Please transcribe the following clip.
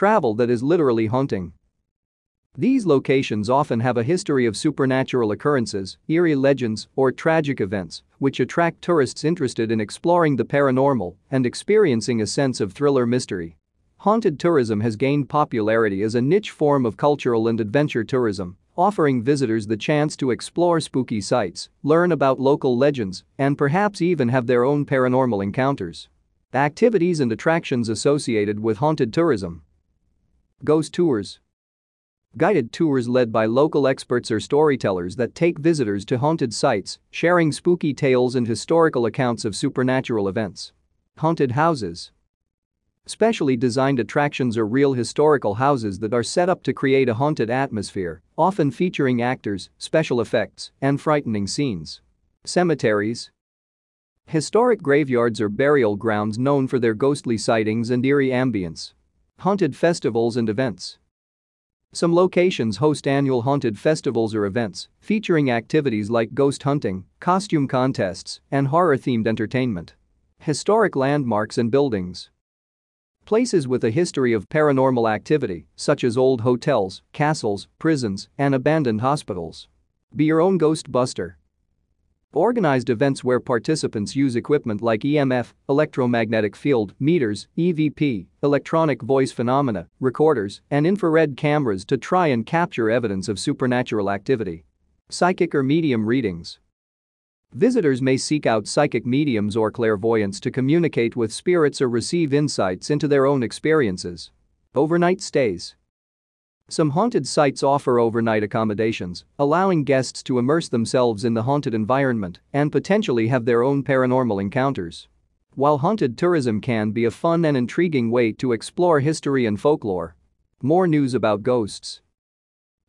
Travel that is literally haunting. These locations often have a history of supernatural occurrences, eerie legends, or tragic events, which attract tourists interested in exploring the paranormal and experiencing a sense of thriller mystery. Haunted tourism has gained popularity as a niche form of cultural and adventure tourism, offering visitors the chance to explore spooky sites, learn about local legends, and perhaps even have their own paranormal encounters. Activities and attractions associated with haunted tourism. Ghost tours. Guided tours led by local experts or storytellers that take visitors to haunted sites, sharing spooky tales and historical accounts of supernatural events. Haunted houses. Specially designed attractions are real historical houses that are set up to create a haunted atmosphere, often featuring actors, special effects, and frightening scenes. Cemeteries. Historic graveyards are burial grounds known for their ghostly sightings and eerie ambience. Haunted festivals and events. Some locations host annual haunted festivals or events, featuring activities like ghost hunting, costume contests, and horror-themed entertainment. Historic landmarks and buildings. Places with a history of paranormal activity, such as old hotels, castles, prisons, and abandoned hospitals. Be your own ghost buster. Organized events where participants use equipment like EMF, electromagnetic field meters, EVP, electronic voice phenomena, recorders, and infrared cameras to try and capture evidence of supernatural activity. Psychic or medium readings. Visitors may seek out psychic mediums or clairvoyants to communicate with spirits or receive insights into their own experiences. Overnight stays. Some haunted sites offer overnight accommodations, allowing guests to immerse themselves in the haunted environment and potentially have their own paranormal encounters. While haunted tourism can be a fun and intriguing way to explore history and folklore. More news about ghosts.